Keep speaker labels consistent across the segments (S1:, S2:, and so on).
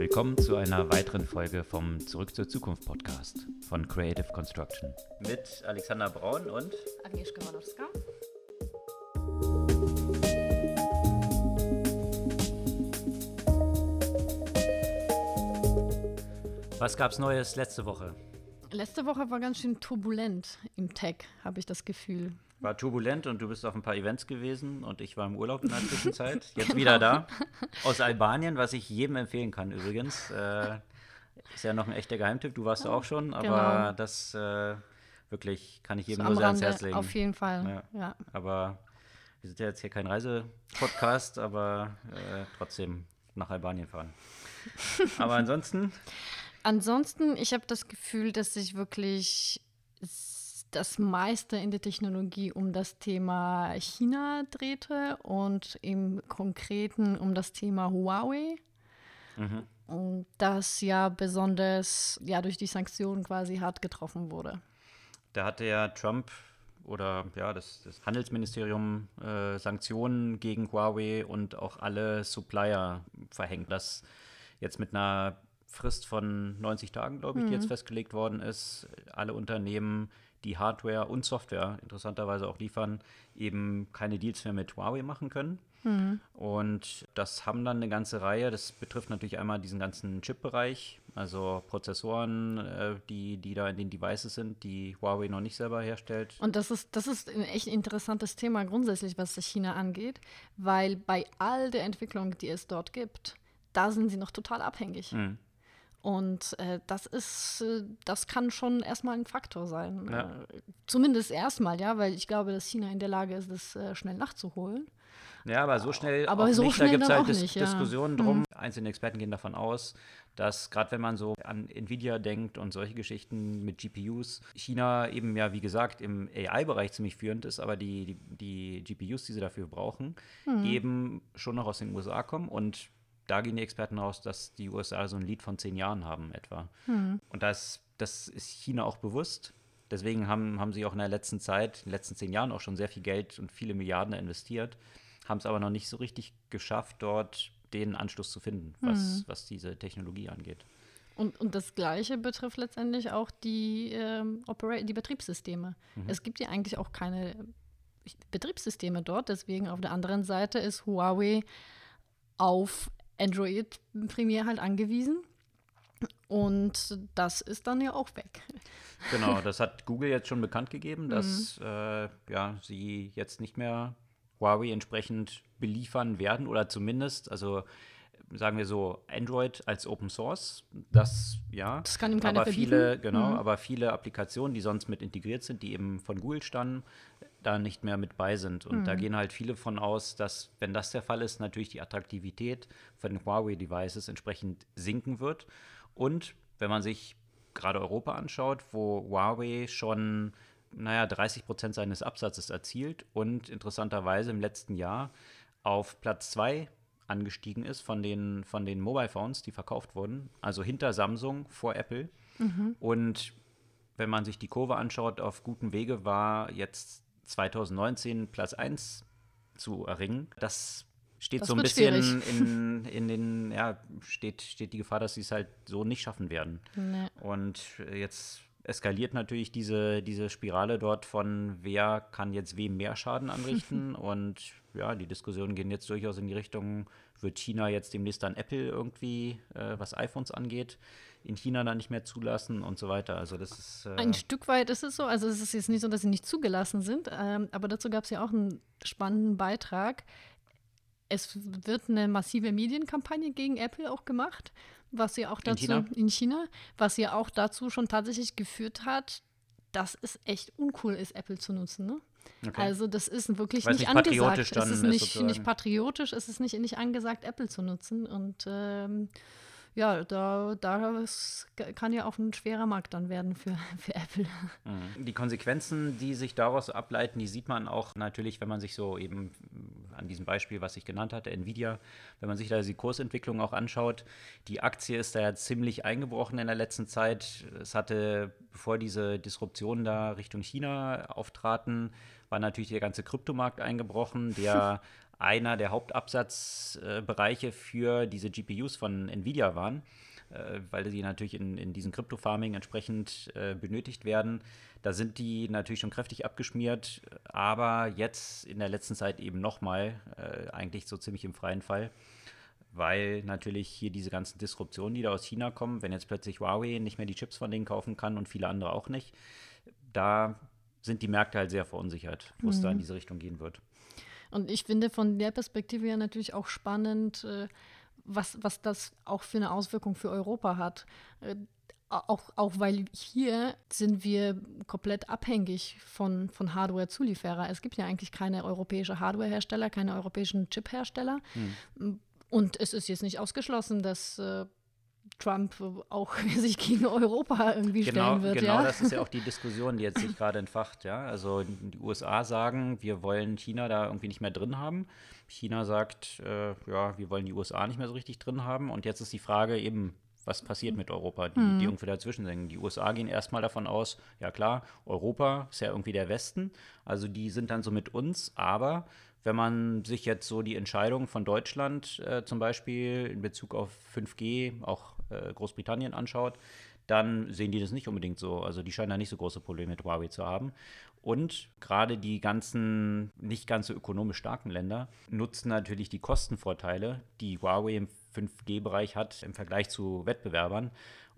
S1: Willkommen zu einer weiteren Folge vom Zurück zur Zukunft Podcast von Creative Construction. Mit Alexander Braun und
S2: Agnieszka Walorska.
S1: Was gab's Neues letzte Woche?
S2: Letzte Woche war ganz schön turbulent im Tech, habe ich das Gefühl.
S1: War turbulent und du bist auf ein paar Events gewesen und ich war im Urlaub in der Zwischenzeit. Jetzt wieder da. Aus Albanien, was ich jedem empfehlen kann übrigens. Äh, ist ja noch ein echter Geheimtipp. Du warst ja auch schon, aber
S2: Genau.
S1: das äh, wirklich kann ich jedem
S2: So
S1: nur sehr ans Herz legen.
S2: Auf jeden Fall.
S1: Ja.
S2: Ja.
S1: Aber wir sind ja jetzt hier kein Reisepodcast, aber äh, trotzdem nach Albanien fahren. Aber ansonsten,
S2: Ansonsten, ich habe das Gefühl, dass sich wirklich das meiste in der Technologie um das Thema China drehte und im Konkreten um das Thema Huawei.
S1: mhm.
S2: Und das ja besonders ja, durch die Sanktionen quasi hart getroffen wurde.
S1: da hatte ja Trump oder ja, das, das Handelsministerium äh, Sanktionen gegen Huawei und auch alle Supplier verhängt, das jetzt mit einer Frist von 90 Tagen, glaube ich, die jetzt festgelegt worden ist, alle Unternehmen, die Hardware und Software interessanterweise auch liefern, eben keine Deals mehr mit Huawei machen können. Und das haben dann eine ganze Reihe. Das betrifft natürlich einmal diesen ganzen Chip-Bereich, also Prozessoren, äh, die, die da in den Devices sind, die Huawei noch nicht selber herstellt.
S2: Und das ist, das ist ein echt interessantes Thema grundsätzlich, was China angeht, weil bei all der Entwicklung, die es dort gibt, da sind sie noch total abhängig.
S1: Mhm.
S2: Und äh, das ist, äh, das kann schon erstmal ein Faktor sein.
S1: Ja.
S2: Äh, zumindest erstmal, ja, weil ich glaube, dass China in der Lage ist, das äh, schnell nachzuholen.
S1: Ja, aber so schnell
S2: Aber so
S1: nicht.
S2: schnell
S1: da gibt es halt Dis
S2: nicht, ja. Mhm.
S1: Diskussionen drum. Einzelne Experten gehen davon aus, dass gerade wenn man so an Nvidia denkt und solche Geschichten mit GPUs, China eben ja, wie gesagt, im AI-Bereich ziemlich führend ist, aber die, die, die GPUs, die sie dafür brauchen,
S2: Mhm.
S1: eben schon noch aus den USA kommen und da gehen die Experten raus, dass die USA so ein Lied von zehn Jahren haben etwa.
S2: Mhm.
S1: Und das, das ist China auch bewusst. Deswegen haben, haben sie auch in der letzten Zeit, in den letzten zehn Jahren auch schon sehr viel Geld und viele Milliarden investiert, haben es aber noch nicht so richtig geschafft, dort den Anschluss zu finden, was, was diese Technologie angeht.
S2: Und, und das Gleiche betrifft letztendlich auch die, ähm, die Betriebssysteme. Es gibt ja eigentlich auch keine Betriebssysteme dort, deswegen auf der anderen Seite ist Huawei auf Android primär halt angewiesen. Und das ist dann ja auch weg.
S1: Genau, das hat Google jetzt schon bekannt gegeben, dass äh, ja, sie jetzt nicht mehr Huawei entsprechend beliefern werden oder zumindest, also sagen wir so, Android als Open Source, das ja.
S2: Das kann ihm keiner
S1: aber viele,
S2: verbieten.
S1: genau, aber viele Applikationen, die sonst mit integriert sind, die eben von Google stammen, da nicht mehr mit bei sind. Und da gehen halt viele von aus, dass, wenn das der Fall ist, natürlich die Attraktivität von den Huawei-Devices entsprechend sinken wird. Und wenn man sich gerade Europa anschaut, wo Huawei schon, naja, 30 Prozent seines Absatzes erzielt und interessanterweise im letzten Jahr auf Platz 2 angestiegen ist von den, von den Mobile Phones, die verkauft wurden, also hinter Samsung, vor Apple. Und wenn man sich die Kurve anschaut, auf gutem Wege war jetzt 2019 Platz 1 zu erringen. Das steht
S2: Das
S1: so ein bisschen in, in den, ja, steht, steht die Gefahr, dass sie es halt so nicht schaffen werden.
S2: Nee.
S1: Und jetzt eskaliert natürlich diese, diese Spirale dort von, wer kann jetzt wem mehr Schaden anrichten. Und ja, die Diskussionen gehen jetzt durchaus in die Richtung, wird China jetzt demnächst dann Apple irgendwie, äh, was iPhones angeht, in China dann nicht mehr zulassen und so weiter. Also das ist. Äh,
S2: Ein Stück weit ist es so. Also es ist jetzt nicht so, dass sie nicht zugelassen sind, ähm, aber dazu gab es ja auch einen spannenden Beitrag. Es wird eine massive Medienkampagne gegen Apple auch gemacht, was ja auch dazu
S1: China?
S2: in China, was ja auch dazu schon tatsächlich geführt hat, dass es echt uncool ist, Apple zu nutzen. Ne?
S1: okay.
S2: Also das ist wirklich nicht
S1: nicht
S2: angesagt. Es ist
S1: ist
S2: nicht, nicht patriotisch, es ist nicht, nicht angesagt, Apple zu nutzen. Und ähm, ja, da, da kann ja auch ein schwerer Markt dann werden für, für Apple.
S1: Mhm. Die Konsequenzen, die sich daraus ableiten, die sieht man auch natürlich, wenn man sich so eben an diesem Beispiel, was ich genannt hatte, Nvidia, wenn man sich da die Kursentwicklung auch anschaut. Die Aktie ist da ja ziemlich eingebrochen in der letzten Zeit. Es hatte, bevor diese Disruptionen da Richtung China auftraten, war natürlich der ganze Kryptomarkt eingebrochen, der einer der Hauptabsatzbereiche für diese GPUs von Nvidia waren, äh, weil sie natürlich in, in diesem Crypto-Farming entsprechend äh, benötigt werden. Da sind die natürlich schon kräftig abgeschmiert, aber jetzt in der letzten Zeit eben nochmal, äh, eigentlich so ziemlich im freien Fall weil natürlich hier diese ganzen Disruptionen, die da aus China kommen, wenn jetzt plötzlich Huawei nicht mehr die Chips von denen kaufen kann und viele andere auch nicht, da sind die Märkte halt sehr verunsichert, wo es mhm. da in diese Richtung gehen wird.
S2: Und ich finde von der Perspektive ja natürlich auch spannend, äh, was, was das auch für eine Auswirkung für Europa hat. Äh, auch, auch weil hier sind wir komplett abhängig von, von Hardware-Zulieferer. Es gibt ja eigentlich keine europäische Hardware-Hersteller, keine europäischen Chip-Hersteller. Hm. Und es ist jetzt nicht ausgeschlossen, dass äh, Trump auch sich gegen Europa irgendwie
S1: genau,
S2: stellen wird.
S1: Genau,
S2: ja?
S1: das ist ja auch die Diskussion, die jetzt sich gerade entfacht. Ja? Also die USA sagen, wir wollen China da irgendwie nicht mehr drin haben. China sagt, äh, ja, wir wollen die USA nicht mehr so richtig drin haben. Und jetzt ist die Frage eben, was passiert mit Europa, die, mhm. die irgendwie dazwischen sind. Die USA gehen erstmal davon aus, ja klar, Europa ist ja irgendwie der Westen, also die sind dann so mit uns, aber wenn man sich jetzt so die Entscheidung von Deutschland äh, zum Beispiel in Bezug auf 5G, auch äh, Großbritannien anschaut, dann sehen die das nicht unbedingt so. Also die scheinen da nicht so große Probleme mit Huawei zu haben. Und gerade die ganzen nicht ganz so ökonomisch starken Länder nutzen natürlich die Kostenvorteile, die Huawei im 5G-Bereich hat im Vergleich zu Wettbewerbern.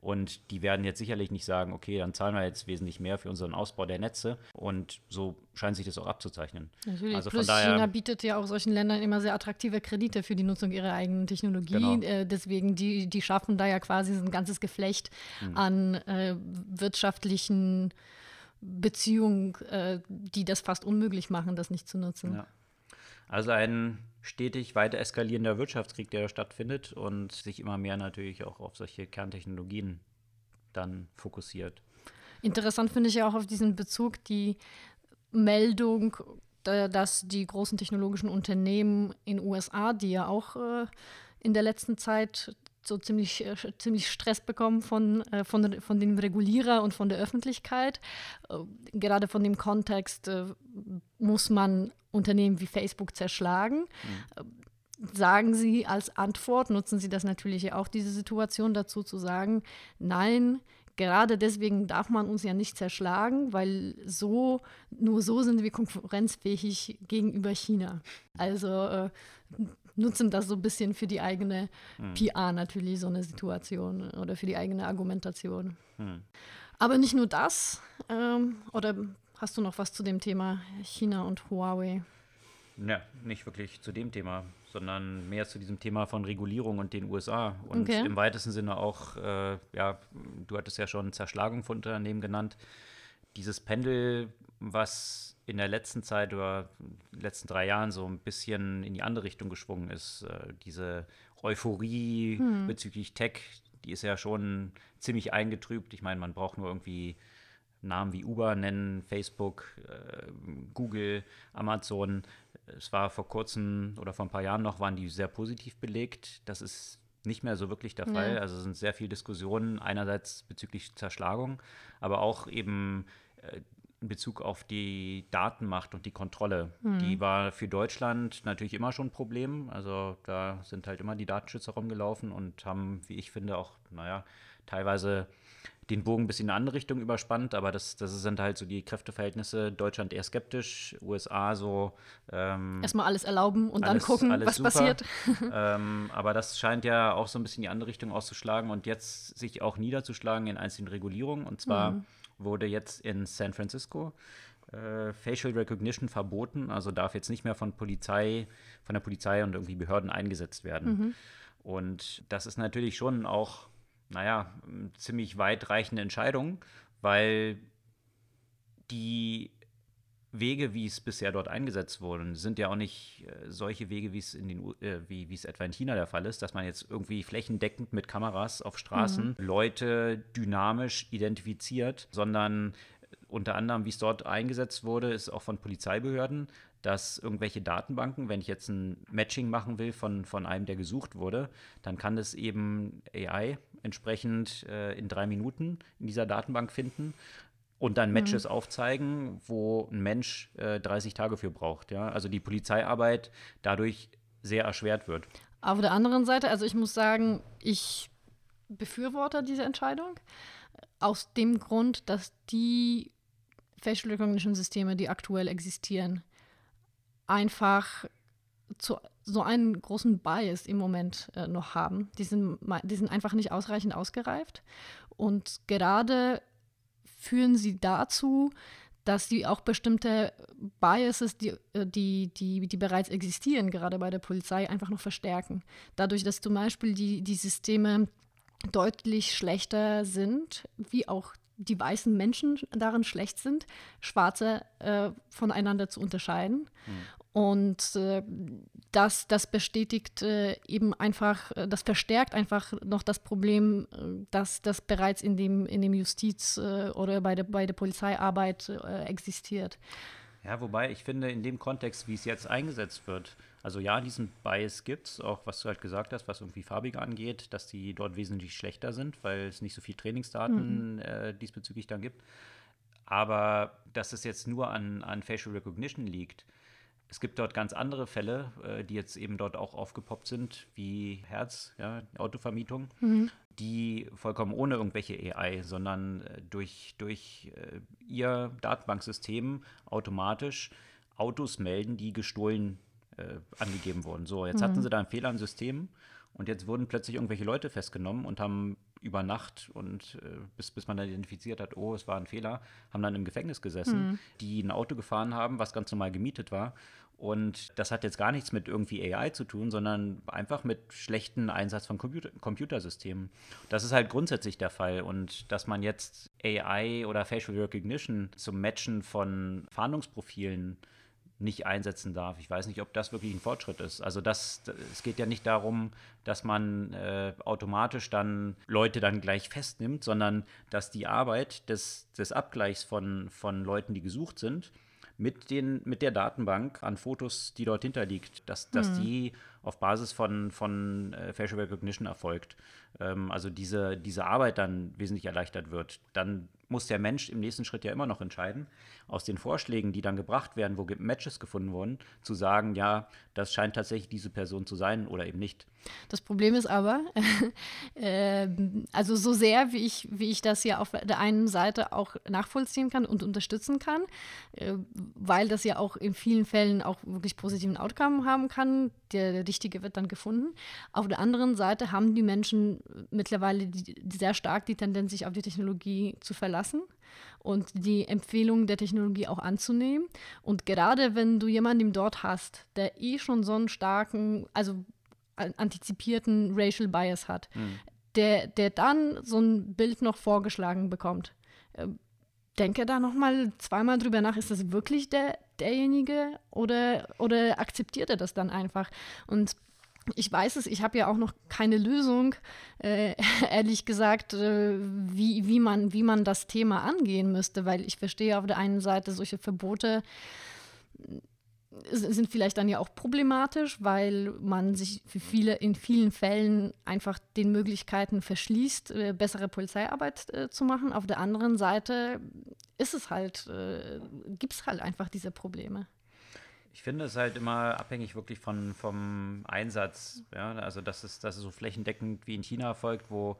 S1: Und die werden jetzt sicherlich nicht sagen, okay, dann zahlen wir jetzt wesentlich mehr für unseren Ausbau der Netze. Und so scheint sich das auch abzuzeichnen.
S2: Natürlich. Also Plus daher, China bietet ja auch solchen Ländern immer sehr attraktive Kredite für die Nutzung ihrer eigenen Technologie. Genau. Äh, deswegen, die, die schaffen da ja quasi ein ganzes Geflecht hm. an äh, wirtschaftlichen Beziehungen, äh, die das fast unmöglich machen, das nicht zu nutzen. Ja.
S1: Also ein stetig weiter eskalierender Wirtschaftskrieg, der stattfindet und sich immer mehr natürlich auch auf solche Kerntechnologien dann fokussiert.
S2: Interessant finde ich ja auch auf diesen Bezug die Meldung, dass die großen technologischen Unternehmen in USA, die ja auch äh, in der letzten Zeit so ziemlich, äh, ziemlich Stress bekommen von, äh, von, von dem Regulierer und von der Öffentlichkeit. Äh, gerade von dem Kontext muss man Unternehmen wie Facebook zerschlagen. Mhm. Sagen Sie als Antwort, nutzen Sie das natürlich auch, diese Situation dazu zu sagen, nein, gerade deswegen darf man uns ja nicht zerschlagen, weil so, nur so sind wir konkurrenzfähig gegenüber China. Also äh, nutzen das so ein bisschen für die eigene hm. PR natürlich, so eine Situation oder für die eigene Argumentation. Hm. Aber nicht nur das, ähm, oder hast du noch was zu dem Thema China und Huawei?
S1: Ja, nicht wirklich zu dem Thema, sondern mehr zu diesem Thema von Regulierung und den USA. Und okay. im weitesten Sinne auch, äh, ja, du hattest ja schon Zerschlagung von Unternehmen genannt. Dieses Pendel, was in der letzten Zeit oder letzten drei Jahren so ein bisschen in die andere Richtung geschwungen ist. Äh, diese Euphorie hm. bezüglich Tech, die ist ja schon ziemlich eingetrübt. Ich meine, man braucht nur irgendwie Namen wie Uber nennen, Facebook, äh, Google, Amazon. Es war vor kurzem oder vor ein paar Jahren noch, waren die sehr positiv belegt. Das ist nicht mehr so wirklich der Fall. Ja. Also es sind sehr viele Diskussionen, einerseits bezüglich Zerschlagung, aber auch eben äh, in Bezug auf die Datenmacht und die Kontrolle. Mhm. Die war für Deutschland natürlich immer schon ein Problem. Also da sind halt immer die Datenschützer rumgelaufen und haben, wie ich finde, auch, naja, teilweise den Bogen ein bisschen in eine andere Richtung überspannt, aber das, das sind halt so die Kräfteverhältnisse. Deutschland eher skeptisch, USA so.
S2: Ähm, Erstmal alles erlauben und alles, dann gucken, was super. passiert.
S1: ähm, aber das scheint ja auch so ein bisschen in die andere Richtung auszuschlagen und jetzt sich auch niederzuschlagen in einzelnen Regulierungen. Und zwar mhm wurde jetzt in San Francisco äh, Facial Recognition verboten, also darf jetzt nicht mehr von Polizei, von der Polizei und irgendwie Behörden eingesetzt werden. Mhm. Und das ist natürlich schon auch, naja, eine ziemlich weitreichende Entscheidung, weil die Wege, wie es bisher dort eingesetzt wurden, sind ja auch nicht äh, solche Wege, wie es in den äh, wie, wie es etwa in China der Fall ist, dass man jetzt irgendwie flächendeckend mit Kameras auf Straßen mhm. Leute dynamisch identifiziert, sondern unter anderem, wie es dort eingesetzt wurde, ist auch von Polizeibehörden, dass irgendwelche Datenbanken, wenn ich jetzt ein Matching machen will von, von einem, der gesucht wurde, dann kann das eben AI entsprechend äh, in drei Minuten in dieser Datenbank finden und dann Matches mhm. aufzeigen, wo ein Mensch äh, 30 Tage für braucht. Ja? Also die Polizeiarbeit dadurch sehr erschwert wird.
S2: Auf der anderen Seite, also ich muss sagen, ich befürworte diese Entscheidung aus dem Grund, dass die Facial Recognition Systeme, die aktuell existieren, einfach zu, so einen großen Bias im Moment äh, noch haben. Die sind, die sind einfach nicht ausreichend ausgereift. Und gerade führen sie dazu, dass sie auch bestimmte Biases, die, äh, die, die, die bereits existieren, gerade bei der Polizei, einfach noch verstärken. Dadurch, dass zum Beispiel die, die Systeme deutlich schlechter sind, wie auch die weißen Menschen darin schlecht sind, Schwarze äh, voneinander zu unterscheiden. Mhm. Und äh, das, das bestätigt äh, eben einfach, äh, das verstärkt einfach noch das Problem, äh, dass das bereits in dem, in dem Justiz- äh, oder bei der, bei der Polizeiarbeit existiert.
S1: Ja, wobei ich finde, in dem Kontext, wie es jetzt eingesetzt wird, also ja, diesen Bias gibt es, auch was du halt gesagt hast, was irgendwie Farbige angeht, dass die dort wesentlich schlechter sind, weil es nicht so viel Trainingsdaten mhm. diesbezüglich dann gibt. Aber dass es jetzt nur an, an Facial Recognition liegt, es gibt dort ganz andere Fälle, äh, die jetzt eben dort auch aufgepoppt sind, wie Herz, ja, Autovermietung, mhm. die vollkommen ohne irgendwelche AI, sondern äh, durch, durch äh, ihr Datenbanksystem automatisch Autos melden, die gestohlen angegeben wurden. So, jetzt mhm. hatten sie da einen Fehler im System und jetzt wurden plötzlich irgendwelche Leute festgenommen und haben über Nacht und äh, bis, bis man dann identifiziert hat, oh, es war ein Fehler, haben dann im Gefängnis gesessen, mhm. die ein Auto gefahren haben, was ganz normal gemietet war und das hat jetzt gar nichts mit irgendwie AI zu tun, sondern einfach mit schlechten Einsatz von Computer Computersystemen. Das ist halt grundsätzlich der Fall. Und dass man jetzt AI oder Facial Recognition zum Matchen von Fahndungsprofilen nicht einsetzen darf. Ich weiß nicht, ob das wirklich ein Fortschritt ist. Also das, es geht ja nicht darum, dass man äh, automatisch dann Leute dann gleich festnimmt, sondern dass die Arbeit des, des Abgleichs von, von Leuten, die gesucht sind, mit, den, mit der Datenbank an Fotos, die dort hinterliegt, dass, dass mhm. die auf Basis von, von äh, Facial Recognition erfolgt. Ähm, also diese, diese Arbeit dann wesentlich erleichtert wird. Dann muss der Mensch im nächsten Schritt ja immer noch entscheiden, aus den Vorschlägen, die dann gebracht werden, wo Matches gefunden wurden, zu sagen, ja, das scheint tatsächlich diese Person zu sein oder eben nicht.
S2: Das Problem ist aber, äh, also so sehr, wie ich, wie ich das ja auf der einen Seite auch nachvollziehen kann und unterstützen kann, äh, weil das ja auch in vielen Fällen auch wirklich positiven Outcome haben kann, der, der Richtige wird dann gefunden. Auf der anderen Seite haben die Menschen mittlerweile die, sehr stark die Tendenz, sich auf die Technologie zu verlassen und die Empfehlungen der Technologie auch anzunehmen. Und gerade wenn du jemanden dort hast, der eh schon so einen starken, also antizipierten Racial Bias hat, mhm. der, der dann so ein Bild noch vorgeschlagen bekommt, äh, denke da noch mal zweimal drüber nach, ist das wirklich der, derjenige oder, oder akzeptiert er das dann einfach? Und ich weiß es, ich habe ja auch noch keine Lösung, äh, ehrlich gesagt, äh, wie, wie, man, wie man das Thema angehen müsste, weil ich verstehe auf der einen Seite solche Verbote sind vielleicht dann ja auch problematisch, weil man sich für viele in vielen Fällen einfach den Möglichkeiten verschließt, äh, bessere Polizeiarbeit äh, zu machen. Auf der anderen Seite ist es halt, äh, gibt es halt einfach diese Probleme.
S1: Ich finde es halt immer abhängig wirklich von, vom Einsatz. Ja? Also, dass es, dass es so flächendeckend wie in China erfolgt, wo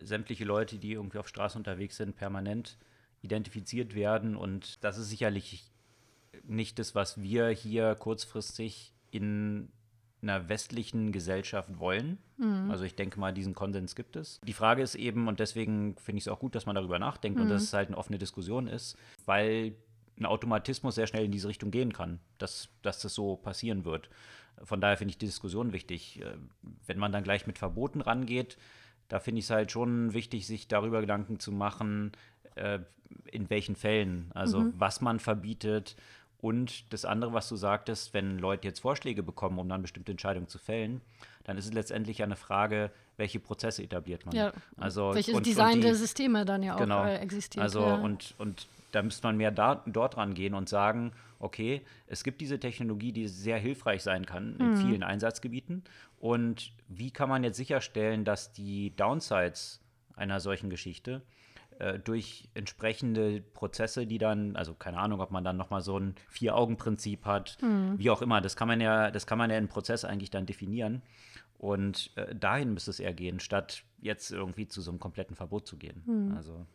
S1: sämtliche Leute, die irgendwie auf Straße unterwegs sind, permanent identifiziert werden. Und das ist sicherlich nicht das, was wir hier kurzfristig in einer westlichen Gesellschaft wollen. Mhm. Also ich denke mal, diesen Konsens gibt es. Die Frage ist eben, und deswegen finde ich es auch gut, dass man darüber nachdenkt mhm. und dass es halt eine offene Diskussion ist, weil ein Automatismus sehr schnell in diese Richtung gehen kann, dass, dass das so passieren wird. Von daher finde ich die Diskussion wichtig. Äh, wenn man dann gleich mit Verboten rangeht, da finde ich es halt schon wichtig, sich darüber Gedanken zu machen, äh, in welchen Fällen, also mhm. was man verbietet. Und das andere, was du sagtest, wenn Leute jetzt Vorschläge bekommen, um dann bestimmte Entscheidungen zu fällen, dann ist es letztendlich eine Frage, welche Prozesse etabliert man. Ja,
S2: also, welches und, Design und die, der Systeme dann ja auch
S1: genau,
S2: äh, existiert.
S1: Also
S2: ja.
S1: und, und da müsste man mehr da, dort rangehen und sagen, okay, es gibt diese Technologie, die sehr hilfreich sein kann in mhm. vielen Einsatzgebieten. Und wie kann man jetzt sicherstellen, dass die Downsides einer solchen Geschichte äh, durch entsprechende Prozesse, die dann, also keine Ahnung, ob man dann nochmal so ein Vier-Augen-Prinzip hat, mhm. wie auch immer, das kann man ja, das kann man ja im Prozess eigentlich dann definieren. Und äh, dahin müsste es eher gehen, statt jetzt irgendwie zu so einem kompletten Verbot zu gehen. Mhm. Also,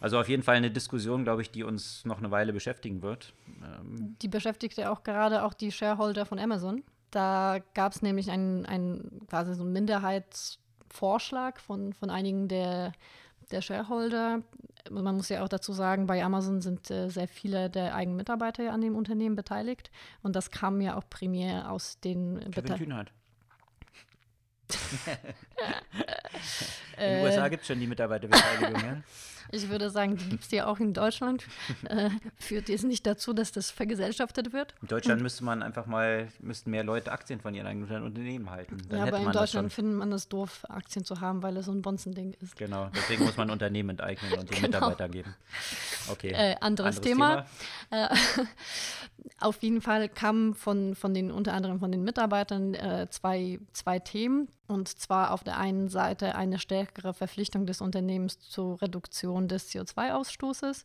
S1: also auf jeden Fall eine Diskussion, glaube ich, die uns noch eine Weile beschäftigen wird.
S2: Ähm die beschäftigt ja auch gerade auch die Shareholder von Amazon. Da gab es nämlich einen, einen quasi so einen Minderheitsvorschlag von, von einigen der, der Shareholder. Man muss ja auch dazu sagen, bei Amazon sind äh, sehr viele der eigenen Mitarbeiter ja an dem Unternehmen beteiligt. Und das kam ja auch primär aus den
S1: Kühnert. In den USA gibt es schon die Mitarbeiterbeteiligung, ja?
S2: Ich würde sagen, die gibt es ja auch in Deutschland. Äh, führt jetzt nicht dazu, dass das vergesellschaftet wird.
S1: In Deutschland müsste man einfach mal, müssten mehr Leute Aktien von ihren eigenen Unternehmen halten.
S2: Dann ja, aber in Deutschland findet man das doof, Aktien zu haben, weil es so ein Bonzending ist.
S1: Genau, deswegen muss man Unternehmen enteignen und den genau. Mitarbeiter geben. Okay.
S2: Äh, anderes, anderes, Thema. Thema. Auf jeden Fall kamen von, von den, unter anderem von den Mitarbeitern äh, zwei, zwei Themen. Und zwar auf der einen Seite eine stärkere Verpflichtung des Unternehmens zur Reduktion des CO2-Ausstoßes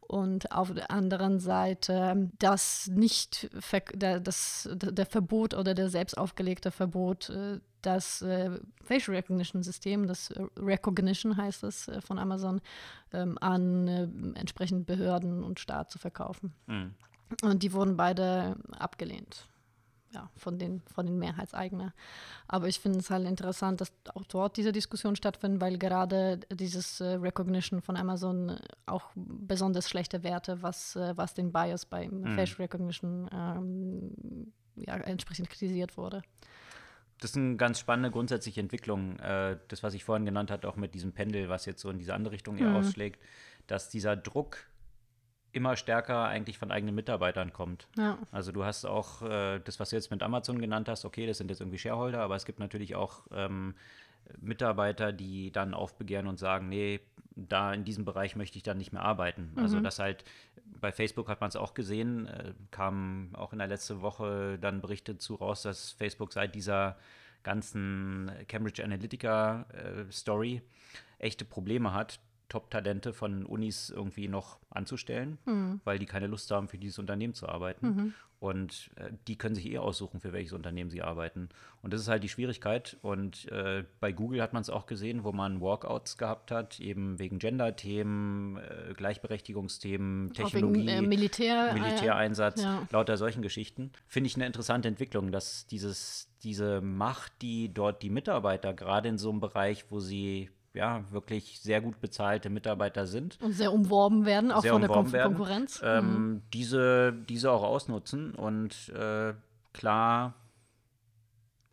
S2: und auf der anderen Seite das nicht der, das, der Verbot oder der selbst aufgelegte Verbot äh, das äh, Facial Recognition System, das Recognition heißt es äh, von Amazon, ähm, an entsprechend Behörden und Staat zu verkaufen. Mhm. Und die wurden beide abgelehnt ja, von den, von den Mehrheitseigner. Aber ich finde es halt interessant, dass auch dort diese Diskussion stattfindet, weil gerade dieses äh, Recognition von Amazon äh, auch besonders schlechte Werte, was, äh, was den Bias beim mhm. Facial Recognition ähm, ja, entsprechend kritisiert wurde.
S1: Das ist eine ganz spannende grundsätzliche Entwicklung. Äh, das, was ich vorhin genannt habe, auch mit diesem Pendel, was jetzt so in diese andere Richtung eher mhm. ausschlägt, dass dieser Druck immer stärker eigentlich von eigenen Mitarbeitern kommt. Ja. Also du hast auch äh, das, was du jetzt mit Amazon genannt hast, okay, das sind jetzt irgendwie Shareholder, aber es gibt natürlich auch ähm, Mitarbeiter, die dann aufbegehren und sagen, nee, da in diesem Bereich möchte ich dann nicht mehr arbeiten. Also mhm. Also das halt, bei Facebook hat man es auch gesehen, äh, kam auch in der letzten Woche dann Berichte zu raus, dass Facebook seit dieser ganzen Cambridge Analytica äh, Story echte Probleme hat, Top-Talente von Unis irgendwie noch anzustellen, mhm. weil die keine Lust haben, für dieses Unternehmen zu arbeiten. Mhm. Und äh, die können sich eh aussuchen, für welches Unternehmen sie arbeiten. Und das ist halt die Schwierigkeit. Und äh, bei Google hat man es auch gesehen, wo man Walkouts gehabt hat, eben wegen Gender-Themen, äh, Gleichberechtigungsthemen, Technologie, wegen, äh,
S2: Militär,
S1: Militäreinsatz, ja. lauter solchen Geschichten. Finde ich eine interessante Entwicklung, dass dieses, diese Macht, die dort die Mitarbeiter gerade in so einem Bereich, wo sie ja, wirklich sehr gut bezahlte Mitarbeiter sind.
S2: Und sehr umworben werden, auch von der Kon
S1: werden,
S2: Konkurrenz.
S1: Ähm, mhm. diese, diese auch ausnutzen und äh, klar,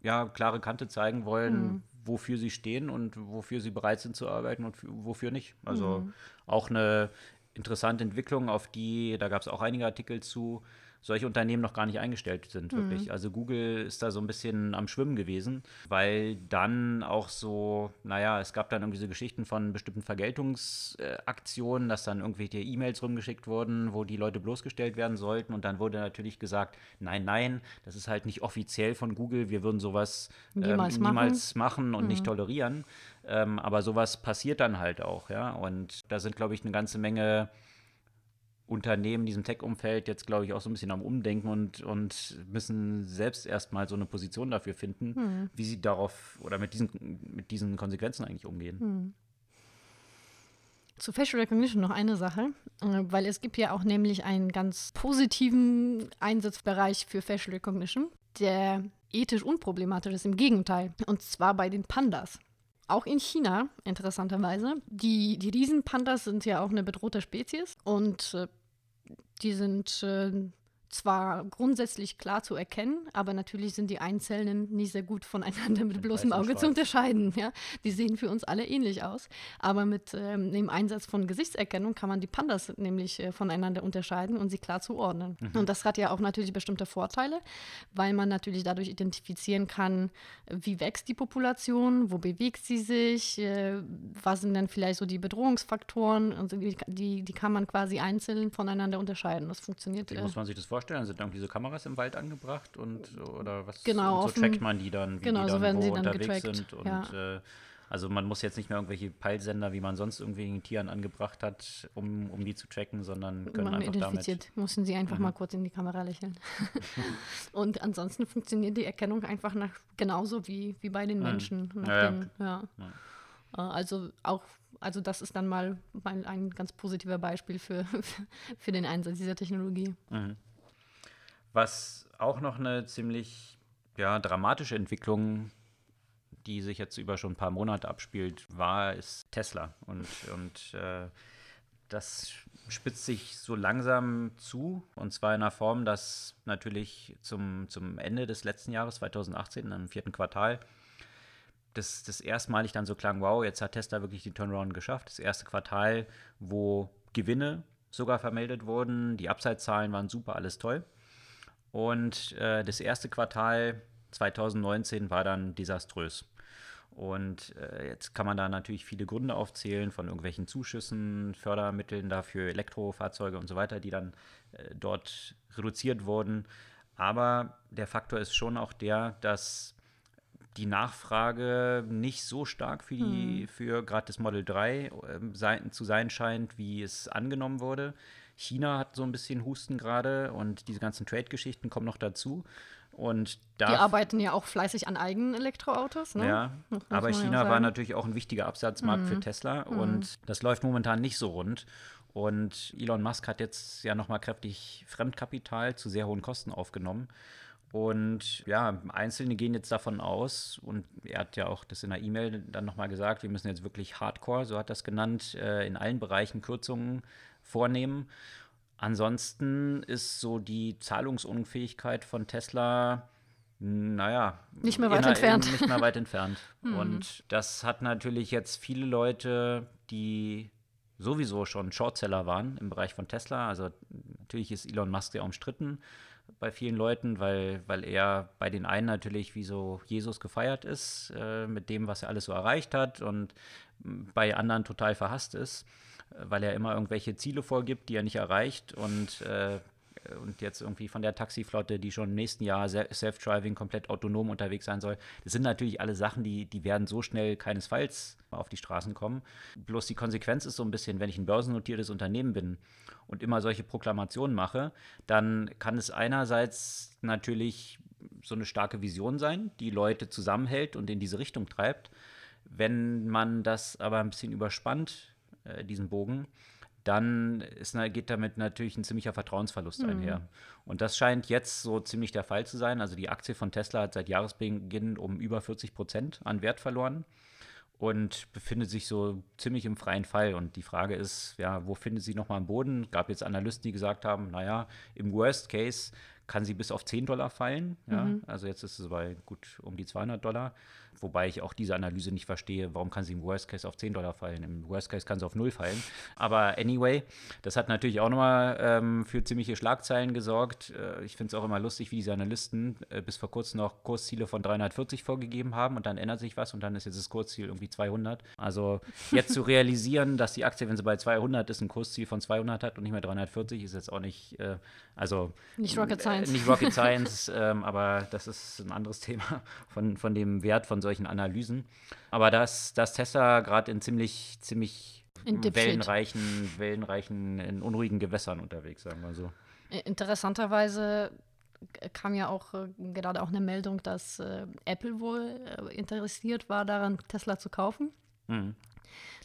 S1: ja, klare Kante zeigen wollen, mhm. wofür sie stehen und wofür sie bereit sind zu arbeiten und wofür nicht. Also mhm. auch eine interessante Entwicklung, auf die, da gab es auch einige Artikel zu, solche Unternehmen noch gar nicht eingestellt sind, wirklich. Mhm. Also Google ist da so ein bisschen am Schwimmen gewesen, weil dann auch so, naja, es gab dann irgendwie so Geschichten von bestimmten Vergeltungsaktionen, dass dann irgendwelche E-Mails rumgeschickt wurden, wo die Leute bloßgestellt werden sollten. Und dann wurde natürlich gesagt, nein, nein, das ist halt nicht offiziell von Google, wir würden sowas niemals, ähm, niemals machen. machen. und mhm. nicht tolerieren. Ähm, aber sowas passiert dann halt auch, ja. Und da sind, glaube ich, eine ganze Menge Unternehmen in diesem Tech-Umfeld jetzt, glaube ich, auch so ein bisschen am Umdenken und, und müssen selbst erstmal so eine Position dafür finden, hm. wie sie darauf oder mit diesen, mit diesen Konsequenzen eigentlich umgehen. Hm.
S2: Zu Facial Recognition noch eine Sache, äh, weil es gibt ja auch nämlich einen ganz positiven Einsatzbereich für Facial Recognition, der ethisch unproblematisch ist, im Gegenteil. Und zwar bei den Pandas. Auch in China, interessanterweise. Die, die Riesenpandas sind ja auch eine bedrohte Spezies und äh, die sind äh, zwar grundsätzlich klar zu erkennen, aber natürlich sind die Einzelnen nicht sehr gut voneinander mit bloßem Auge zu unterscheiden. Ja? Die sehen für uns alle ähnlich aus, aber mit ähm, dem Einsatz von Gesichtserkennung kann man die Pandas nämlich äh, voneinander unterscheiden und sie klar zuordnen. Mhm. Und das hat ja auch natürlich bestimmte Vorteile, weil man natürlich dadurch identifizieren kann, wie wächst die Population, wo bewegt sie sich, äh, was sind dann vielleicht so die Bedrohungsfaktoren, also die, die, die kann man quasi einzeln voneinander unterscheiden. Das funktioniert.
S1: Wie muss man sich das vorstellen? Vorstellen? Sind irgendwie so Kameras im Wald angebracht und oder was?
S2: Genau.
S1: Und so checkt man die dann, wie
S2: genau,
S1: die
S2: dann
S1: so werden
S2: wo
S1: sie dann unterwegs getrackt. sind und
S2: ja.
S1: äh, Also man muss jetzt nicht mehr irgendwelche Peilsender, wie man sonst irgendwie Tieren angebracht hat, um, um die zu tracken, sondern können man einfach identifiziert.
S2: damit. Müssen sie einfach mhm. mal kurz in die Kamera lächeln. und ansonsten funktioniert die Erkennung einfach nach, genauso wie, wie bei den mhm. Menschen. Ja, den, ja. ja. Äh, also auch also das ist dann mal ein ganz positiver Beispiel für, für den Einsatz dieser Technologie. Mhm.
S1: Was auch noch eine ziemlich ja, dramatische Entwicklung, die sich jetzt über schon ein paar Monate abspielt, war, ist Tesla. Und, und äh, das spitzt sich so langsam zu. Und zwar in einer Form, dass natürlich zum, zum Ende des letzten Jahres, 2018, im vierten Quartal, das, das erstmalig dann so klang, wow, jetzt hat Tesla wirklich den Turnaround geschafft. Das erste Quartal, wo Gewinne sogar vermeldet wurden, die Abseitszahlen waren super, alles toll. Und äh, das erste Quartal 2019 war dann desaströs. Und äh, jetzt kann man da natürlich viele Gründe aufzählen von irgendwelchen Zuschüssen, Fördermitteln dafür, Elektrofahrzeuge und so weiter, die dann äh, dort reduziert wurden. Aber der Faktor ist schon auch der, dass die Nachfrage nicht so stark für, die, mhm. für gerade das Model 3 äh, zu sein scheint, wie es angenommen wurde. China hat so ein bisschen Husten gerade und diese ganzen Trade-Geschichten kommen noch dazu. Und
S2: die arbeiten ja auch fleißig an eigenen Elektroautos. Ne?
S1: Ja, aber China ja war natürlich auch ein wichtiger Absatzmarkt mhm. für Tesla mhm. und das läuft momentan nicht so rund. Und Elon Musk hat jetzt ja nochmal kräftig Fremdkapital zu sehr hohen Kosten aufgenommen. Und ja, Einzelne gehen jetzt davon aus, und er hat ja auch das in der E-Mail dann nochmal gesagt, wir müssen jetzt wirklich hardcore, so hat das genannt, äh, in allen Bereichen Kürzungen vornehmen. Ansonsten ist so die Zahlungsunfähigkeit von Tesla, naja,
S2: nicht mehr weit entfernt.
S1: Nicht mehr weit entfernt. Mhm. Und das hat natürlich jetzt viele Leute, die sowieso schon Shortseller waren im Bereich von Tesla. Also natürlich ist Elon Musk sehr umstritten bei vielen Leuten, weil, weil er bei den einen natürlich wie so Jesus gefeiert ist, äh, mit dem, was er alles so erreicht hat und bei anderen total verhasst ist, weil er immer irgendwelche Ziele vorgibt, die er nicht erreicht und äh, und jetzt irgendwie von der Taxiflotte, die schon im nächsten Jahr Self-Driving komplett autonom unterwegs sein soll. Das sind natürlich alle Sachen, die, die werden so schnell keinesfalls auf die Straßen kommen. Bloß die Konsequenz ist so ein bisschen, wenn ich ein börsennotiertes Unternehmen bin und immer solche Proklamationen mache, dann kann es einerseits natürlich so eine starke Vision sein, die Leute zusammenhält und in diese Richtung treibt. Wenn man das aber ein bisschen überspannt, äh, diesen Bogen, dann ist, geht damit natürlich ein ziemlicher Vertrauensverlust mhm. einher. Und das scheint jetzt so ziemlich der Fall zu sein. Also die Aktie von Tesla hat seit Jahresbeginn um über 40 Prozent an Wert verloren und befindet sich so ziemlich im freien Fall. Und die Frage ist, ja, wo findet sie nochmal am Boden? Es gab jetzt Analysten, die gesagt haben, naja, im Worst Case kann sie bis auf 10 Dollar fallen. Ja? Mhm. Also jetzt ist es bei gut um die 200 Dollar. Wobei ich auch diese Analyse nicht verstehe, warum kann sie im Worst Case auf 10 Dollar fallen? Im Worst Case kann sie auf 0 fallen. Aber anyway, das hat natürlich auch nochmal ähm, für ziemliche Schlagzeilen gesorgt. Äh, ich finde es auch immer lustig, wie diese Analysten äh, bis vor kurzem noch Kursziele von 340 vorgegeben haben und dann ändert sich was und dann ist jetzt das Kursziel irgendwie 200. Also jetzt zu realisieren, dass die Aktie, wenn sie bei 200 ist, ein Kursziel von 200 hat und nicht mehr 340, ist jetzt auch nicht, äh, also
S2: nicht Rocket Science.
S1: Äh, nicht Rocket Science, ähm, aber das ist ein anderes Thema von, von dem Wert von solchen Analysen. Aber dass, dass Tesla gerade in ziemlich, ziemlich in wellenreichen, wellenreichen, in unruhigen Gewässern unterwegs, sagen wir so.
S2: Interessanterweise kam ja auch äh, gerade auch eine Meldung, dass äh, Apple wohl äh, interessiert war daran, Tesla zu kaufen. Mhm.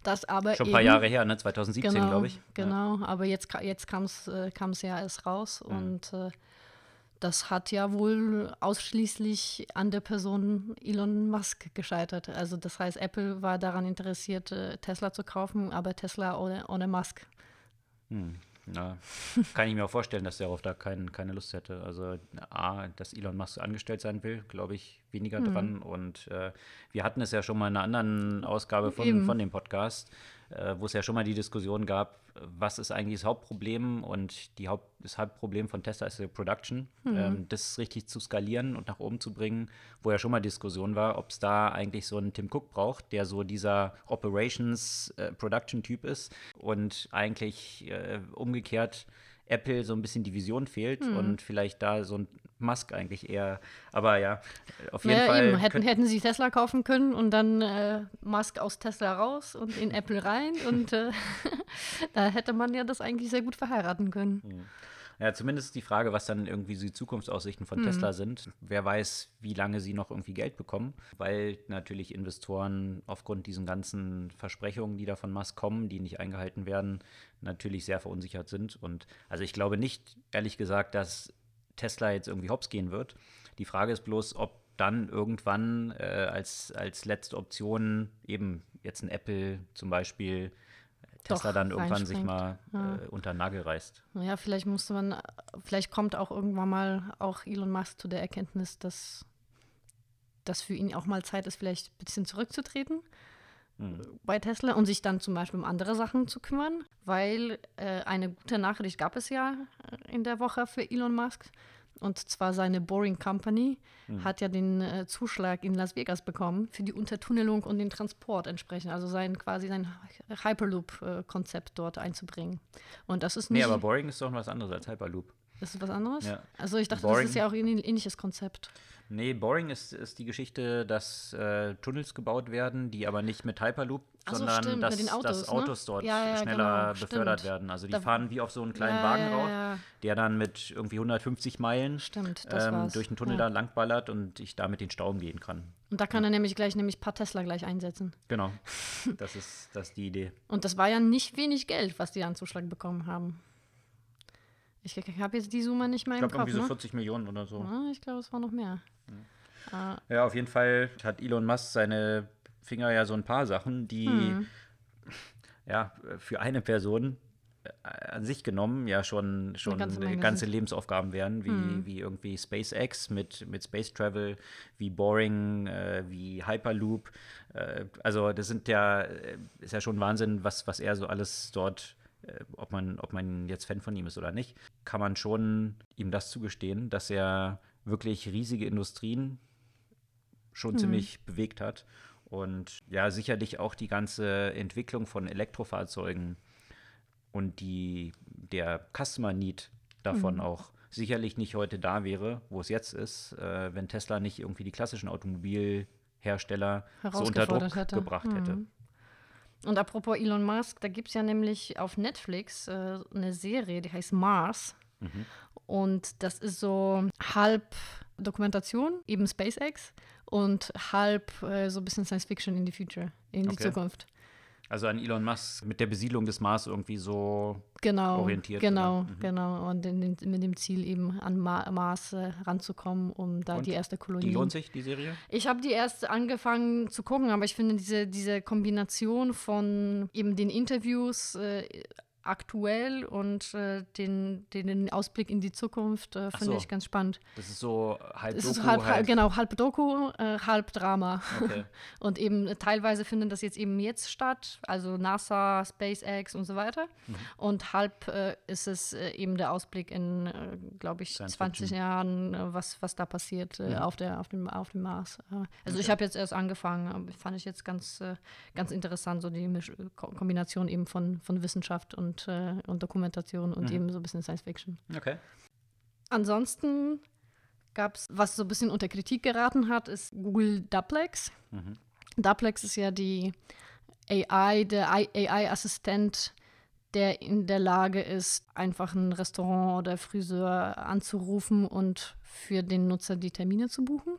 S2: Das aber
S1: Schon ein paar eben, Jahre her, ne? 2017,
S2: genau,
S1: glaube ich.
S2: Genau, ja. aber jetzt, jetzt kam es äh, ja erst raus mhm. und äh, das hat ja wohl ausschließlich an der Person Elon Musk gescheitert. Also das heißt, Apple war daran interessiert, äh, Tesla zu kaufen, aber Tesla ohne, ohne Musk.
S1: Hm. Ja, kann ich mir auch vorstellen, dass er darauf da kein, keine Lust hätte. Also A, dass Elon Musk angestellt sein will, glaube ich, weniger hm. dran. Und äh, wir hatten es ja schon mal in einer anderen Ausgabe von, von dem Podcast, äh, wo es ja schon mal die Diskussion gab, was ist eigentlich das Hauptproblem? Und die Haupt, das Hauptproblem von Tesla ist die Production, mhm. ähm, das richtig zu skalieren und nach oben zu bringen, wo ja schon mal Diskussion war, ob es da eigentlich so einen Tim Cook braucht, der so dieser Operations äh, Production Typ ist und eigentlich äh, umgekehrt Apple so ein bisschen die Vision fehlt
S2: Hm.
S1: und vielleicht da so ein Musk eigentlich eher. Aber ja, auf jeden
S2: Naja,
S1: Fall.
S2: eben, hätten, hätten sie Tesla kaufen können und dann äh, Musk aus Tesla raus und in Apple rein und äh, da hätte man ja das eigentlich sehr gut verheiraten können.
S1: Ja, zumindest die Frage, was dann irgendwie die Zukunftsaussichten von Tesla sind. Wer weiß, wie lange sie noch irgendwie Geld bekommen, weil natürlich Investoren aufgrund diesen ganzen Versprechungen, die da von Musk kommen, die nicht eingehalten werden, natürlich sehr verunsichert sind. Und also ich glaube nicht, ehrlich gesagt, dass Tesla jetzt irgendwie hops gehen wird. Die Frage ist bloß, ob dann irgendwann äh, als, als letzte Option eben jetzt ein Apple zum Beispiel Tesla
S2: Doch,
S1: dann irgendwann sich mal
S2: reinspringt.
S1: äh, unter den Nagel reißt.
S2: Naja, vielleicht musste man, vielleicht kommt auch irgendwann mal auch Elon Musk zu der Erkenntnis, dass das für ihn auch mal Zeit ist, vielleicht ein bisschen zurückzutreten
S1: Hm.
S2: bei Tesla und sich dann zum Beispiel um andere Sachen zu kümmern, weil äh, eine gute Nachricht gab es ja äh, in der Woche für Elon Musk. Und zwar seine Boring Company hat ja den äh, Zuschlag in Las Vegas bekommen für die Untertunnelung und den Transport entsprechend, also sein quasi sein Hyperloop-Konzept dort einzubringen. Und das ist nicht.
S1: Nee, aber Boring ist doch was anderes als Hyperloop.
S2: Ist das was anderes?
S1: Ja.
S2: Also ich dachte,
S1: Boring-
S2: das ist ja auch ein ähnliches Konzept.
S1: Nee, Boring ist, ist die Geschichte, dass äh, Tunnels gebaut werden, die aber nicht mit Hyperloop,
S2: so,
S1: sondern
S2: stimmt,
S1: dass,
S2: mit den Autos,
S1: dass
S2: ne?
S1: Autos dort
S2: Ja, ja,
S1: schneller
S2: genau,
S1: befördert
S2: stimmt.
S1: werden. Also die
S2: Da-
S1: fahren wie auf so einen kleinen
S2: Ja,
S1: Wagen
S2: ja.
S1: der dann mit irgendwie 150 Meilen
S2: Stimmt,
S1: ähm, durch den Tunnel da langballert und ich damit den Stau umgehen kann.
S2: Und da kann er nämlich gleich nämlich ein paar Tesla gleich einsetzen.
S1: Genau, das ist, das ist die Idee.
S2: Und das war ja nicht wenig Geld, was die an Zuschlag bekommen haben. Ich habe jetzt die Summe nicht mehr
S1: Ich
S2: im
S1: glaube
S2: Kopf.
S1: irgendwie so
S2: ne?
S1: 40 Millionen oder so.
S2: Ah, ich glaube, es war noch mehr. Ah,
S1: Ja, auf jeden Fall hat Elon Musk seine Finger ja so ein paar Sachen, die
S2: Hm.
S1: ja für eine Person äh, an sich genommen ja schon, schon
S2: ganze
S1: ganze. Lebensaufgaben wären, wie,
S2: Hm.
S1: wie irgendwie SpaceX mit, mit Space Travel, wie Boring, äh, wie Hyperloop. Äh, also das sind ja, äh, ist ja schon Wahnsinn, was, was er so alles dort, äh, ob man, ob man jetzt Fan von ihm ist oder nicht, kann man schon ihm das zugestehen, dass er wirklich riesige Industrien schon ziemlich bewegt hat. Und ja, sicherlich auch die ganze Entwicklung von Elektrofahrzeugen und die, der Customer Need davon auch sicherlich nicht heute da wäre, wo es jetzt ist, äh, wenn Tesla nicht irgendwie die klassischen Automobilhersteller so unter Druck
S2: hätte.
S1: gebracht hätte.
S2: Und apropos Elon Musk, da gibt es ja nämlich auf Netflix äh, eine Serie, die heißt Mars.
S1: Mhm.
S2: Und das ist so halb Dokumentation, eben SpaceX, und halb äh, so ein bisschen Science Fiction in die Future, in die
S1: Okay.
S2: Zukunft.
S1: Also an Elon Musk mit der Besiedlung des Mars irgendwie so
S2: Genau,
S1: orientiert,
S2: genau?
S1: Mhm.
S2: genau. Und in, den- mit dem Ziel eben an Ma Mars äh, ranzukommen, um da
S1: Und
S2: die erste Kolonie.
S1: Die lohnt sich, die Serie?
S2: Ich habe die erst angefangen zu gucken, aber ich finde diese, diese Kombination von eben den Interviews äh, aktuell und äh, den, den, den Ausblick in die Zukunft äh, finde
S1: so.
S2: ich ganz spannend.
S1: Das ist so halb
S2: Es
S1: Doku,
S2: ist halb, halb, genau, halb Doku, äh, halb Drama.
S1: Okay.
S2: Und eben äh, teilweise findet das jetzt eben jetzt statt, also NASA, SpaceX und so weiter.
S1: Mhm.
S2: Und halb äh, ist es äh, eben der Ausblick in, glaube ich,
S1: Science
S2: 20
S1: Fiction.
S2: Jahren, was, was da passiert äh,
S1: Mhm.
S2: auf, der, auf, dem, auf dem Mars. Also ich
S1: Okay.
S2: habe jetzt erst angefangen, fand ich jetzt ganz, ganz interessant, so die Misch Ko Kombination eben von, von Wissenschaft und, äh, und Dokumentation und
S1: Mhm.
S2: eben so ein bisschen Science Fiction.
S1: Okay.
S2: Ansonsten gab es, was so ein bisschen unter Kritik geraten hat, ist Google Duplex.
S1: Mhm.
S2: Duplex ist ja die AI, der AI-Assistent, der in der Lage ist, einfach ein Restaurant oder Friseur anzurufen und für den Nutzer die Termine zu buchen.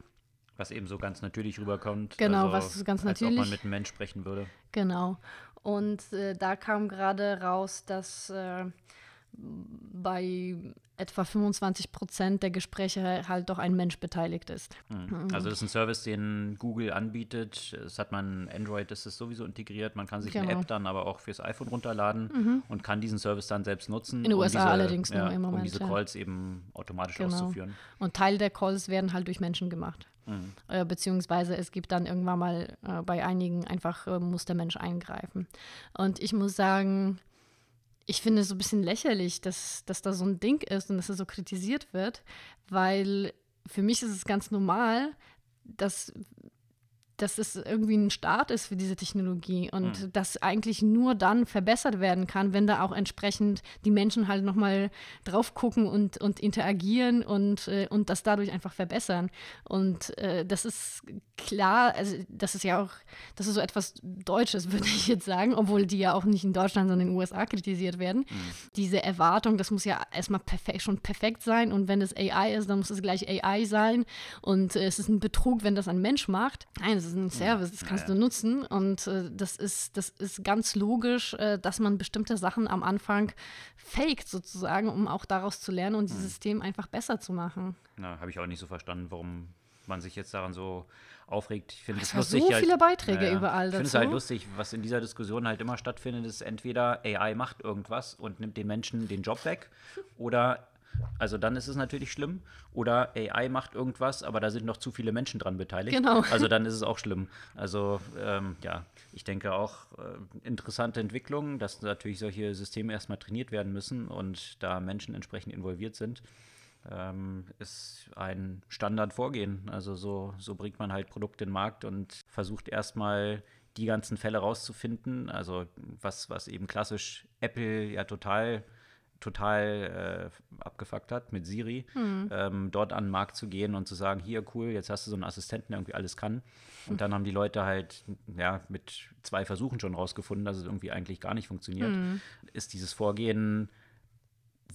S1: Was eben so ganz natürlich rüberkommt.
S2: Genau,
S1: also,
S2: was ganz
S1: Als ob
S2: natürlich-
S1: man mit einem Mensch sprechen würde.
S2: Genau. Und äh, da kam gerade raus, dass äh, bei etwa 25 Prozent der Gespräche halt doch ein Mensch beteiligt ist.
S1: Mhm. Also das ist ein Service, den Google anbietet. Das hat man, Android ist es sowieso integriert. Man kann sich eine
S2: Genau.
S1: App dann aber auch fürs iPhone runterladen und kann diesen Service dann selbst nutzen.
S2: In den
S1: um
S2: USA
S1: diese,
S2: allerdings nur
S1: ja,
S2: im
S1: Um
S2: Moment,
S1: diese
S2: ja.
S1: Calls eben automatisch
S2: Genau.
S1: auszuführen.
S2: Und Teil der Calls werden halt durch Menschen gemacht.
S1: Mhm.
S2: Äh, beziehungsweise es gibt dann irgendwann mal äh, bei einigen einfach äh, muss der Mensch eingreifen. Und ich muss sagen, ich finde es so ein bisschen lächerlich, dass, dass da so ein Ding ist und dass es so kritisiert wird, weil für mich ist es ganz normal, dass dass es irgendwie ein Start ist für diese Technologie und
S1: Mhm.
S2: das eigentlich nur dann verbessert werden kann, wenn da auch entsprechend die Menschen halt nochmal drauf gucken und, und interagieren und, äh, und das dadurch einfach verbessern. Und äh, das ist klar, also das ist ja auch, das ist so etwas Deutsches, würde ich jetzt sagen, obwohl die ja auch nicht in Deutschland, sondern in den USA kritisiert werden. Diese Erwartung, das muss ja erstmal perfekt, schon perfekt sein und wenn es AI ist, dann muss es gleich AI sein und äh, es ist ein Betrug, wenn das ein Mensch macht. Nein, es ist ein Service, das kannst
S1: Ja,
S2: du nutzen und äh, das, ist, das ist ganz logisch, äh, dass man bestimmte Sachen am Anfang faked sozusagen, um auch daraus zu lernen und dieses System einfach besser zu machen.
S1: Na, habe ich auch nicht so verstanden, warum man sich jetzt daran so aufregt. Ich finde
S2: Es
S1: lustig.
S2: so
S1: halt-
S2: viele Beiträge überall
S1: Ich finde es halt lustig, was in dieser Diskussion halt immer stattfindet, ist entweder AI macht irgendwas und nimmt den Menschen den Job weg oder also dann ist es natürlich schlimm. Oder AI macht irgendwas, aber da sind noch zu viele Menschen dran beteiligt.
S2: Genau.
S1: Also dann ist es auch schlimm. Also ähm, ja, ich denke auch äh, interessante Entwicklung, dass natürlich solche Systeme erstmal trainiert werden müssen und da Menschen entsprechend involviert sind ähm, ist ein Standardvorgehen. Also so, so bringt man halt Produkte in den Markt und versucht erstmal die ganzen Fälle rauszufinden. Also was, was eben klassisch Apple ja total total äh, abgefuckt hat mit Siri, ähm, dort an den Markt zu gehen und zu sagen, hier cool, jetzt hast du so einen Assistenten, der irgendwie alles kann. Und dann haben die Leute halt ja mit zwei Versuchen schon rausgefunden, dass es irgendwie eigentlich gar nicht funktioniert. Ist dieses Vorgehen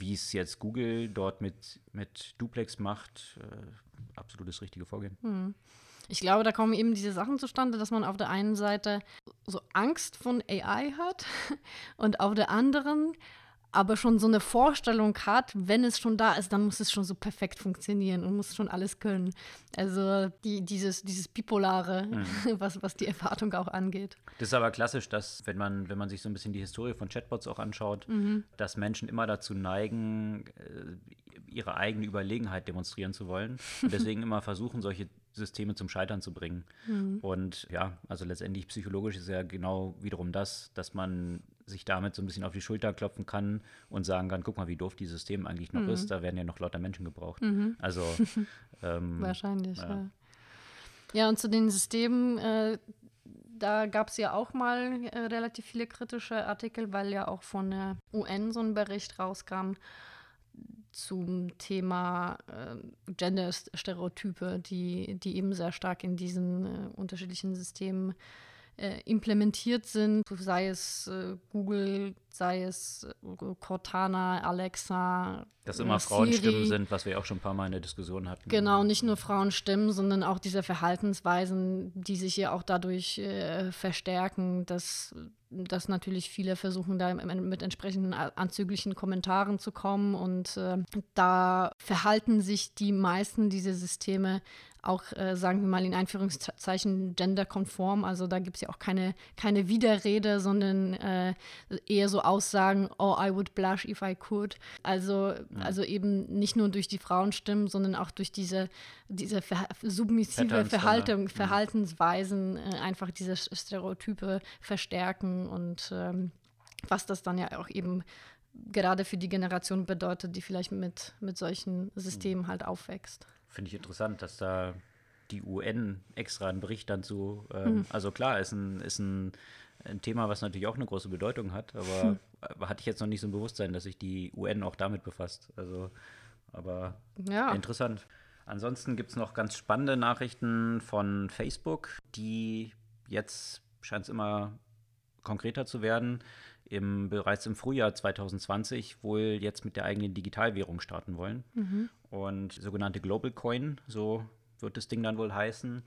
S1: wie es jetzt Google dort mit, mit Duplex macht, äh, absolut das richtige Vorgehen.
S2: Ich glaube, da kommen eben diese Sachen zustande, dass man auf der einen Seite so Angst von AI hat und auf der anderen aber schon so eine Vorstellung hat, wenn es schon da ist, dann muss es schon so perfekt funktionieren und muss schon alles können. Also die, dieses, dieses Bipolare, was, was die Erwartung auch angeht.
S1: Das ist aber klassisch, dass, wenn man, wenn man sich so ein bisschen die Historie von Chatbots auch anschaut, dass Menschen immer dazu neigen, äh, ihre eigene Überlegenheit demonstrieren zu wollen und deswegen immer versuchen, solche Systeme zum Scheitern zu bringen. Und ja, also letztendlich psychologisch ist ja genau wiederum das, dass man sich damit so ein bisschen auf die Schulter klopfen kann und sagen kann, guck mal, wie doof dieses System eigentlich noch ist, da werden ja noch lauter Menschen gebraucht. Also ähm,
S2: Wahrscheinlich,
S1: ja.
S2: ja. Ja, und zu den Systemen, äh, da gab es ja auch mal äh, relativ viele kritische Artikel, weil ja auch von der UN so ein Bericht rauskam zum Thema äh, Gender-Stereotype, die, die eben sehr stark in diesen äh, unterschiedlichen Systemen äh, implementiert sind, sei es äh, Google, sei es äh, Cortana, Alexa.
S1: dass
S2: äh,
S1: immer Frauenstimmen sind, was wir auch schon ein paar Mal in der Diskussion hatten.
S2: Genau, nicht nur Frauenstimmen, sondern auch diese Verhaltensweisen, die sich ja auch dadurch äh, verstärken, dass, dass natürlich viele versuchen, da mit entsprechenden a- anzüglichen Kommentaren zu kommen. Und äh, da verhalten sich die meisten dieser Systeme auch, äh, sagen wir mal, in Anführungszeichen genderkonform. Also da gibt es ja auch keine, keine Widerrede, sondern äh, eher so Aussagen, oh, I would blush if I could. Also, also eben nicht nur durch die Frauenstimmen, sondern auch durch diese, diese ver submissive
S1: Patterns
S2: Verhaltung,
S1: ne?
S2: Verhaltensweisen äh, einfach diese Stereotype verstärken und ähm, was das dann ja auch eben gerade für die Generation bedeutet, die vielleicht mit, mit solchen Systemen halt aufwächst.
S1: Finde ich interessant, dass da die UN extra einen Bericht dann zu,
S2: Mhm.
S1: ähm, also klar, ist ein, ist ein, ein Thema, was natürlich auch eine große Bedeutung hat, aber äh, hatte ich jetzt noch nicht so ein Bewusstsein, dass sich die UN auch damit befasst. Also, aber
S2: Ja.
S1: interessant. Ansonsten gibt es noch ganz spannende Nachrichten von Facebook, die jetzt scheint es immer konkreter zu werden, im, bereits im Frühjahr 2020 wohl jetzt mit der eigenen Digitalwährung starten wollen. Und sogenannte Global Coin, so wird das Ding dann wohl heißen.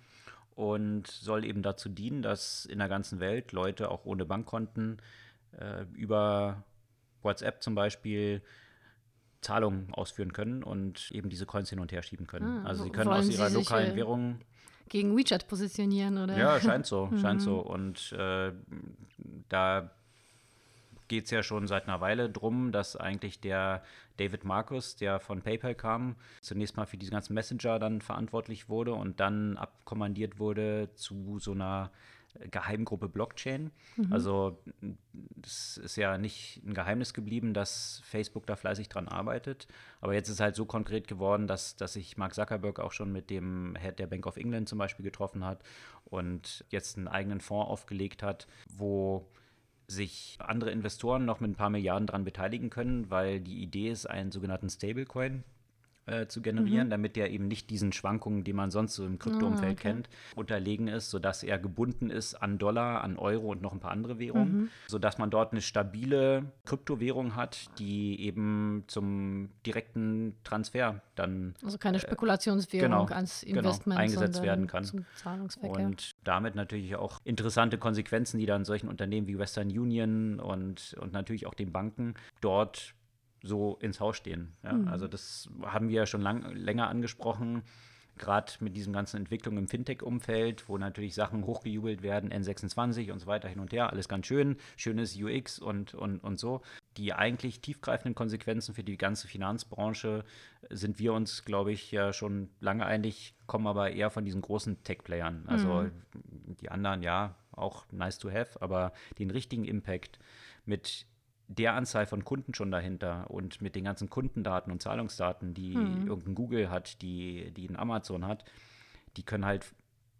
S1: Und soll eben dazu dienen, dass in der ganzen Welt Leute auch ohne Bankkonten äh, über WhatsApp zum Beispiel Zahlungen ausführen können und eben diese Coins hin und her schieben können.
S2: Ah,
S1: also sie können aus
S2: sie
S1: ihrer
S2: sich,
S1: lokalen
S2: äh,
S1: Währung
S2: Gegen WeChat positionieren, oder?
S1: ja, scheint so, scheint so. Und äh, da geht es ja schon seit einer Weile drum, dass eigentlich der David Marcus, der von PayPal kam, zunächst mal für diese ganzen Messenger dann verantwortlich wurde und dann abkommandiert wurde zu so einer Geheimgruppe Blockchain. Also es ist ja nicht ein Geheimnis geblieben, dass Facebook da fleißig dran arbeitet. Aber jetzt ist halt so konkret geworden, dass, dass sich Mark Zuckerberg auch schon mit dem Head der Bank of England zum Beispiel getroffen hat und jetzt einen eigenen Fonds aufgelegt hat, wo sich andere Investoren noch mit ein paar Milliarden dran beteiligen können, weil die Idee ist, einen sogenannten Stablecoin äh, zu generieren, mhm. damit der eben nicht diesen Schwankungen, die man sonst so im Kryptoumfeld oh, okay. kennt, unterlegen ist, sodass er gebunden ist an Dollar, an Euro und noch ein paar andere Währungen, mhm. sodass man dort eine stabile Kryptowährung hat, die eben zum direkten Transfer dann.
S2: Also keine äh, Spekulationswährung
S1: genau,
S2: als
S1: genau,
S2: Investment
S1: genau, eingesetzt werden kann. Und damit natürlich auch interessante Konsequenzen, die dann solchen Unternehmen wie Western Union und, und natürlich auch den Banken dort so ins Haus stehen. Ja? Mhm. Also das haben wir ja schon lang, länger angesprochen, gerade mit diesen ganzen Entwicklungen im Fintech-Umfeld, wo natürlich Sachen hochgejubelt werden, N26 und so weiter hin und her, alles ganz schön, schönes UX und, und, und so. Die eigentlich tiefgreifenden Konsequenzen für die ganze Finanzbranche sind wir uns, glaube ich, ja schon lange einig, kommen aber eher von diesen großen Tech-Playern. Also mhm. die anderen, ja, auch nice to have, aber den richtigen Impact mit der Anzahl von Kunden schon dahinter und mit den ganzen Kundendaten und Zahlungsdaten, die mhm. irgendein Google hat, die, die ein Amazon hat, die können halt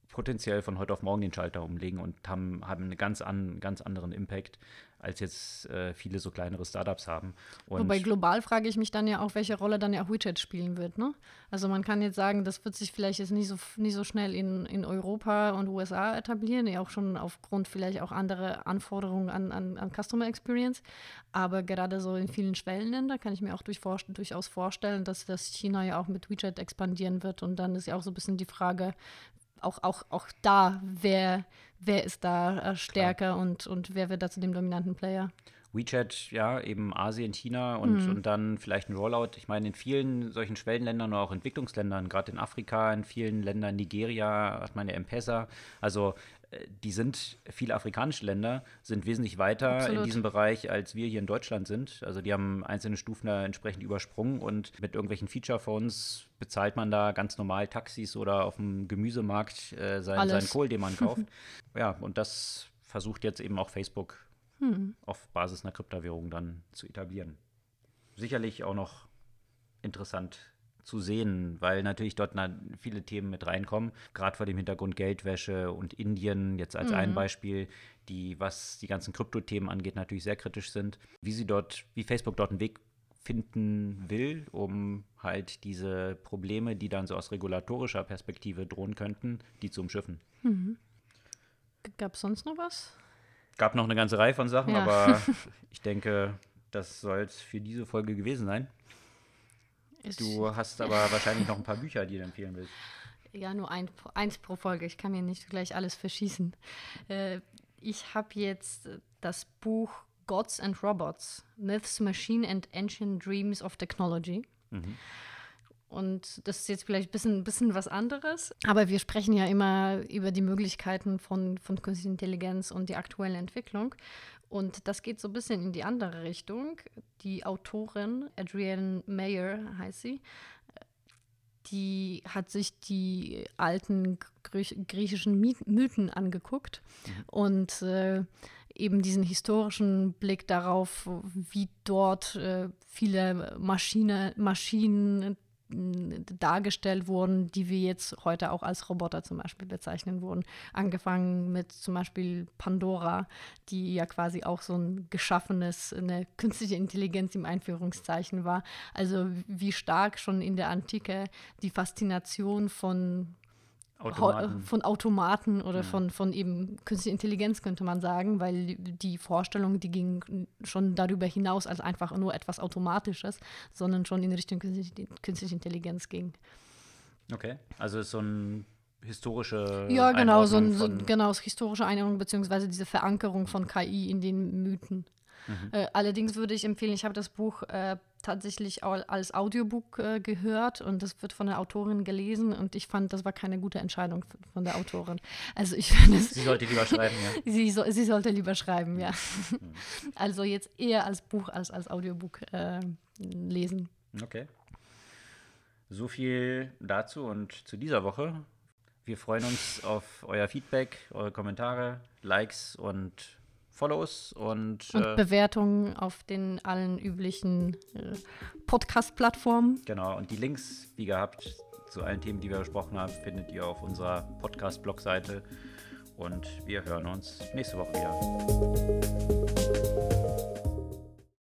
S1: potenziell von heute auf morgen den Schalter umlegen und haben, haben einen ganz, an, ganz anderen Impact, als jetzt äh, viele so kleinere Startups haben.
S2: Und Wobei global frage ich mich dann ja auch, welche Rolle dann ja auch WeChat spielen wird. Ne? Also man kann jetzt sagen, das wird sich vielleicht jetzt nicht so, nicht so schnell in, in Europa und USA etablieren, ja auch schon aufgrund vielleicht auch anderer Anforderungen an, an, an Customer Experience. Aber gerade so in vielen Schwellenländern kann ich mir auch durch, durchaus vorstellen, dass das China ja auch mit WeChat expandieren wird. Und dann ist ja auch so ein bisschen die Frage, auch, auch, auch da, wer, wer ist da äh, stärker und, und wer wird da zu dem dominanten Player?
S1: WeChat, ja, eben Asien, China und, mhm. und dann vielleicht ein Rollout. Ich meine, in vielen solchen Schwellenländern oder auch Entwicklungsländern, gerade in Afrika, in vielen Ländern, Nigeria, hat man ja M-Pesa. Also die sind, viele afrikanische Länder sind wesentlich weiter Absolut. in diesem Bereich, als wir hier in Deutschland sind. Also die haben einzelne Stufen da entsprechend übersprungen und mit irgendwelchen Feature-Phones bezahlt man da ganz normal Taxis oder auf dem Gemüsemarkt äh, sein, seinen Kohl, den man kauft. ja, und das versucht jetzt eben auch Facebook hm. auf Basis einer Kryptowährung dann zu etablieren. Sicherlich auch noch interessant zu sehen, weil natürlich dort viele Themen mit reinkommen, gerade vor dem Hintergrund Geldwäsche und Indien jetzt als mhm. ein Beispiel, die, was die ganzen Kryptothemen angeht, natürlich sehr kritisch sind. Wie sie dort, wie Facebook dort einen Weg finden will, um halt diese Probleme, die dann so aus regulatorischer Perspektive drohen könnten, die zu umschiffen. Mhm.
S2: Gab es sonst noch was?
S1: Gab noch eine ganze Reihe von Sachen, ja. aber ich denke, das soll es für diese Folge gewesen sein. Ist du hast aber wahrscheinlich noch ein paar Bücher, die du empfehlen willst.
S2: Ja, nur ein, eins pro Folge. Ich kann mir nicht gleich alles verschießen. Äh, ich habe jetzt das Buch Gods and Robots: Myths, Machine and Ancient Dreams of Technology. Mhm. Und das ist jetzt vielleicht ein bisschen, bisschen was anderes. Aber wir sprechen ja immer über die Möglichkeiten von, von künstlicher Intelligenz und die aktuelle Entwicklung. Und das geht so ein bisschen in die andere Richtung. Die Autorin, Adrienne Mayer heißt sie, die hat sich die alten griechischen Mythen angeguckt mhm. und äh, eben diesen historischen Blick darauf, wie dort äh, viele Maschine, Maschinen dargestellt wurden, die wir jetzt heute auch als Roboter zum Beispiel bezeichnen würden. Angefangen mit zum Beispiel Pandora, die ja quasi auch so ein geschaffenes, eine künstliche Intelligenz im Einführungszeichen war. Also wie stark schon in der Antike die Faszination von Automaten. von Automaten oder ja. von, von eben künstlicher Intelligenz, könnte man sagen, weil die Vorstellung, die ging schon darüber hinaus als einfach nur etwas Automatisches, sondern schon in Richtung künstliche Intelligenz ging.
S1: Okay, also ist so ein historische
S2: Ja, genau, so, ein, so genau, historische Einordnung beziehungsweise diese Verankerung von KI in den Mythen. Mhm. Äh, allerdings würde ich empfehlen, ich habe das Buch äh, tatsächlich als Audiobook äh, gehört und das wird von der Autorin gelesen und ich fand, das war keine gute Entscheidung von der Autorin. Also ich finde
S1: Sie sollte lieber schreiben, ja.
S2: sie, so, sie sollte lieber schreiben, ja. Mhm. Also jetzt eher als Buch als als Audiobook äh, lesen.
S1: Okay. So viel dazu und zu dieser Woche. Wir freuen uns auf euer Feedback, eure Kommentare, Likes und Follows und,
S2: und äh, Bewertungen auf den allen üblichen äh, Podcast-Plattformen.
S1: Genau, und die Links, wie gehabt, zu allen Themen, die wir besprochen haben, findet ihr auf unserer Podcast-Blog-Seite. Und wir hören uns nächste Woche wieder.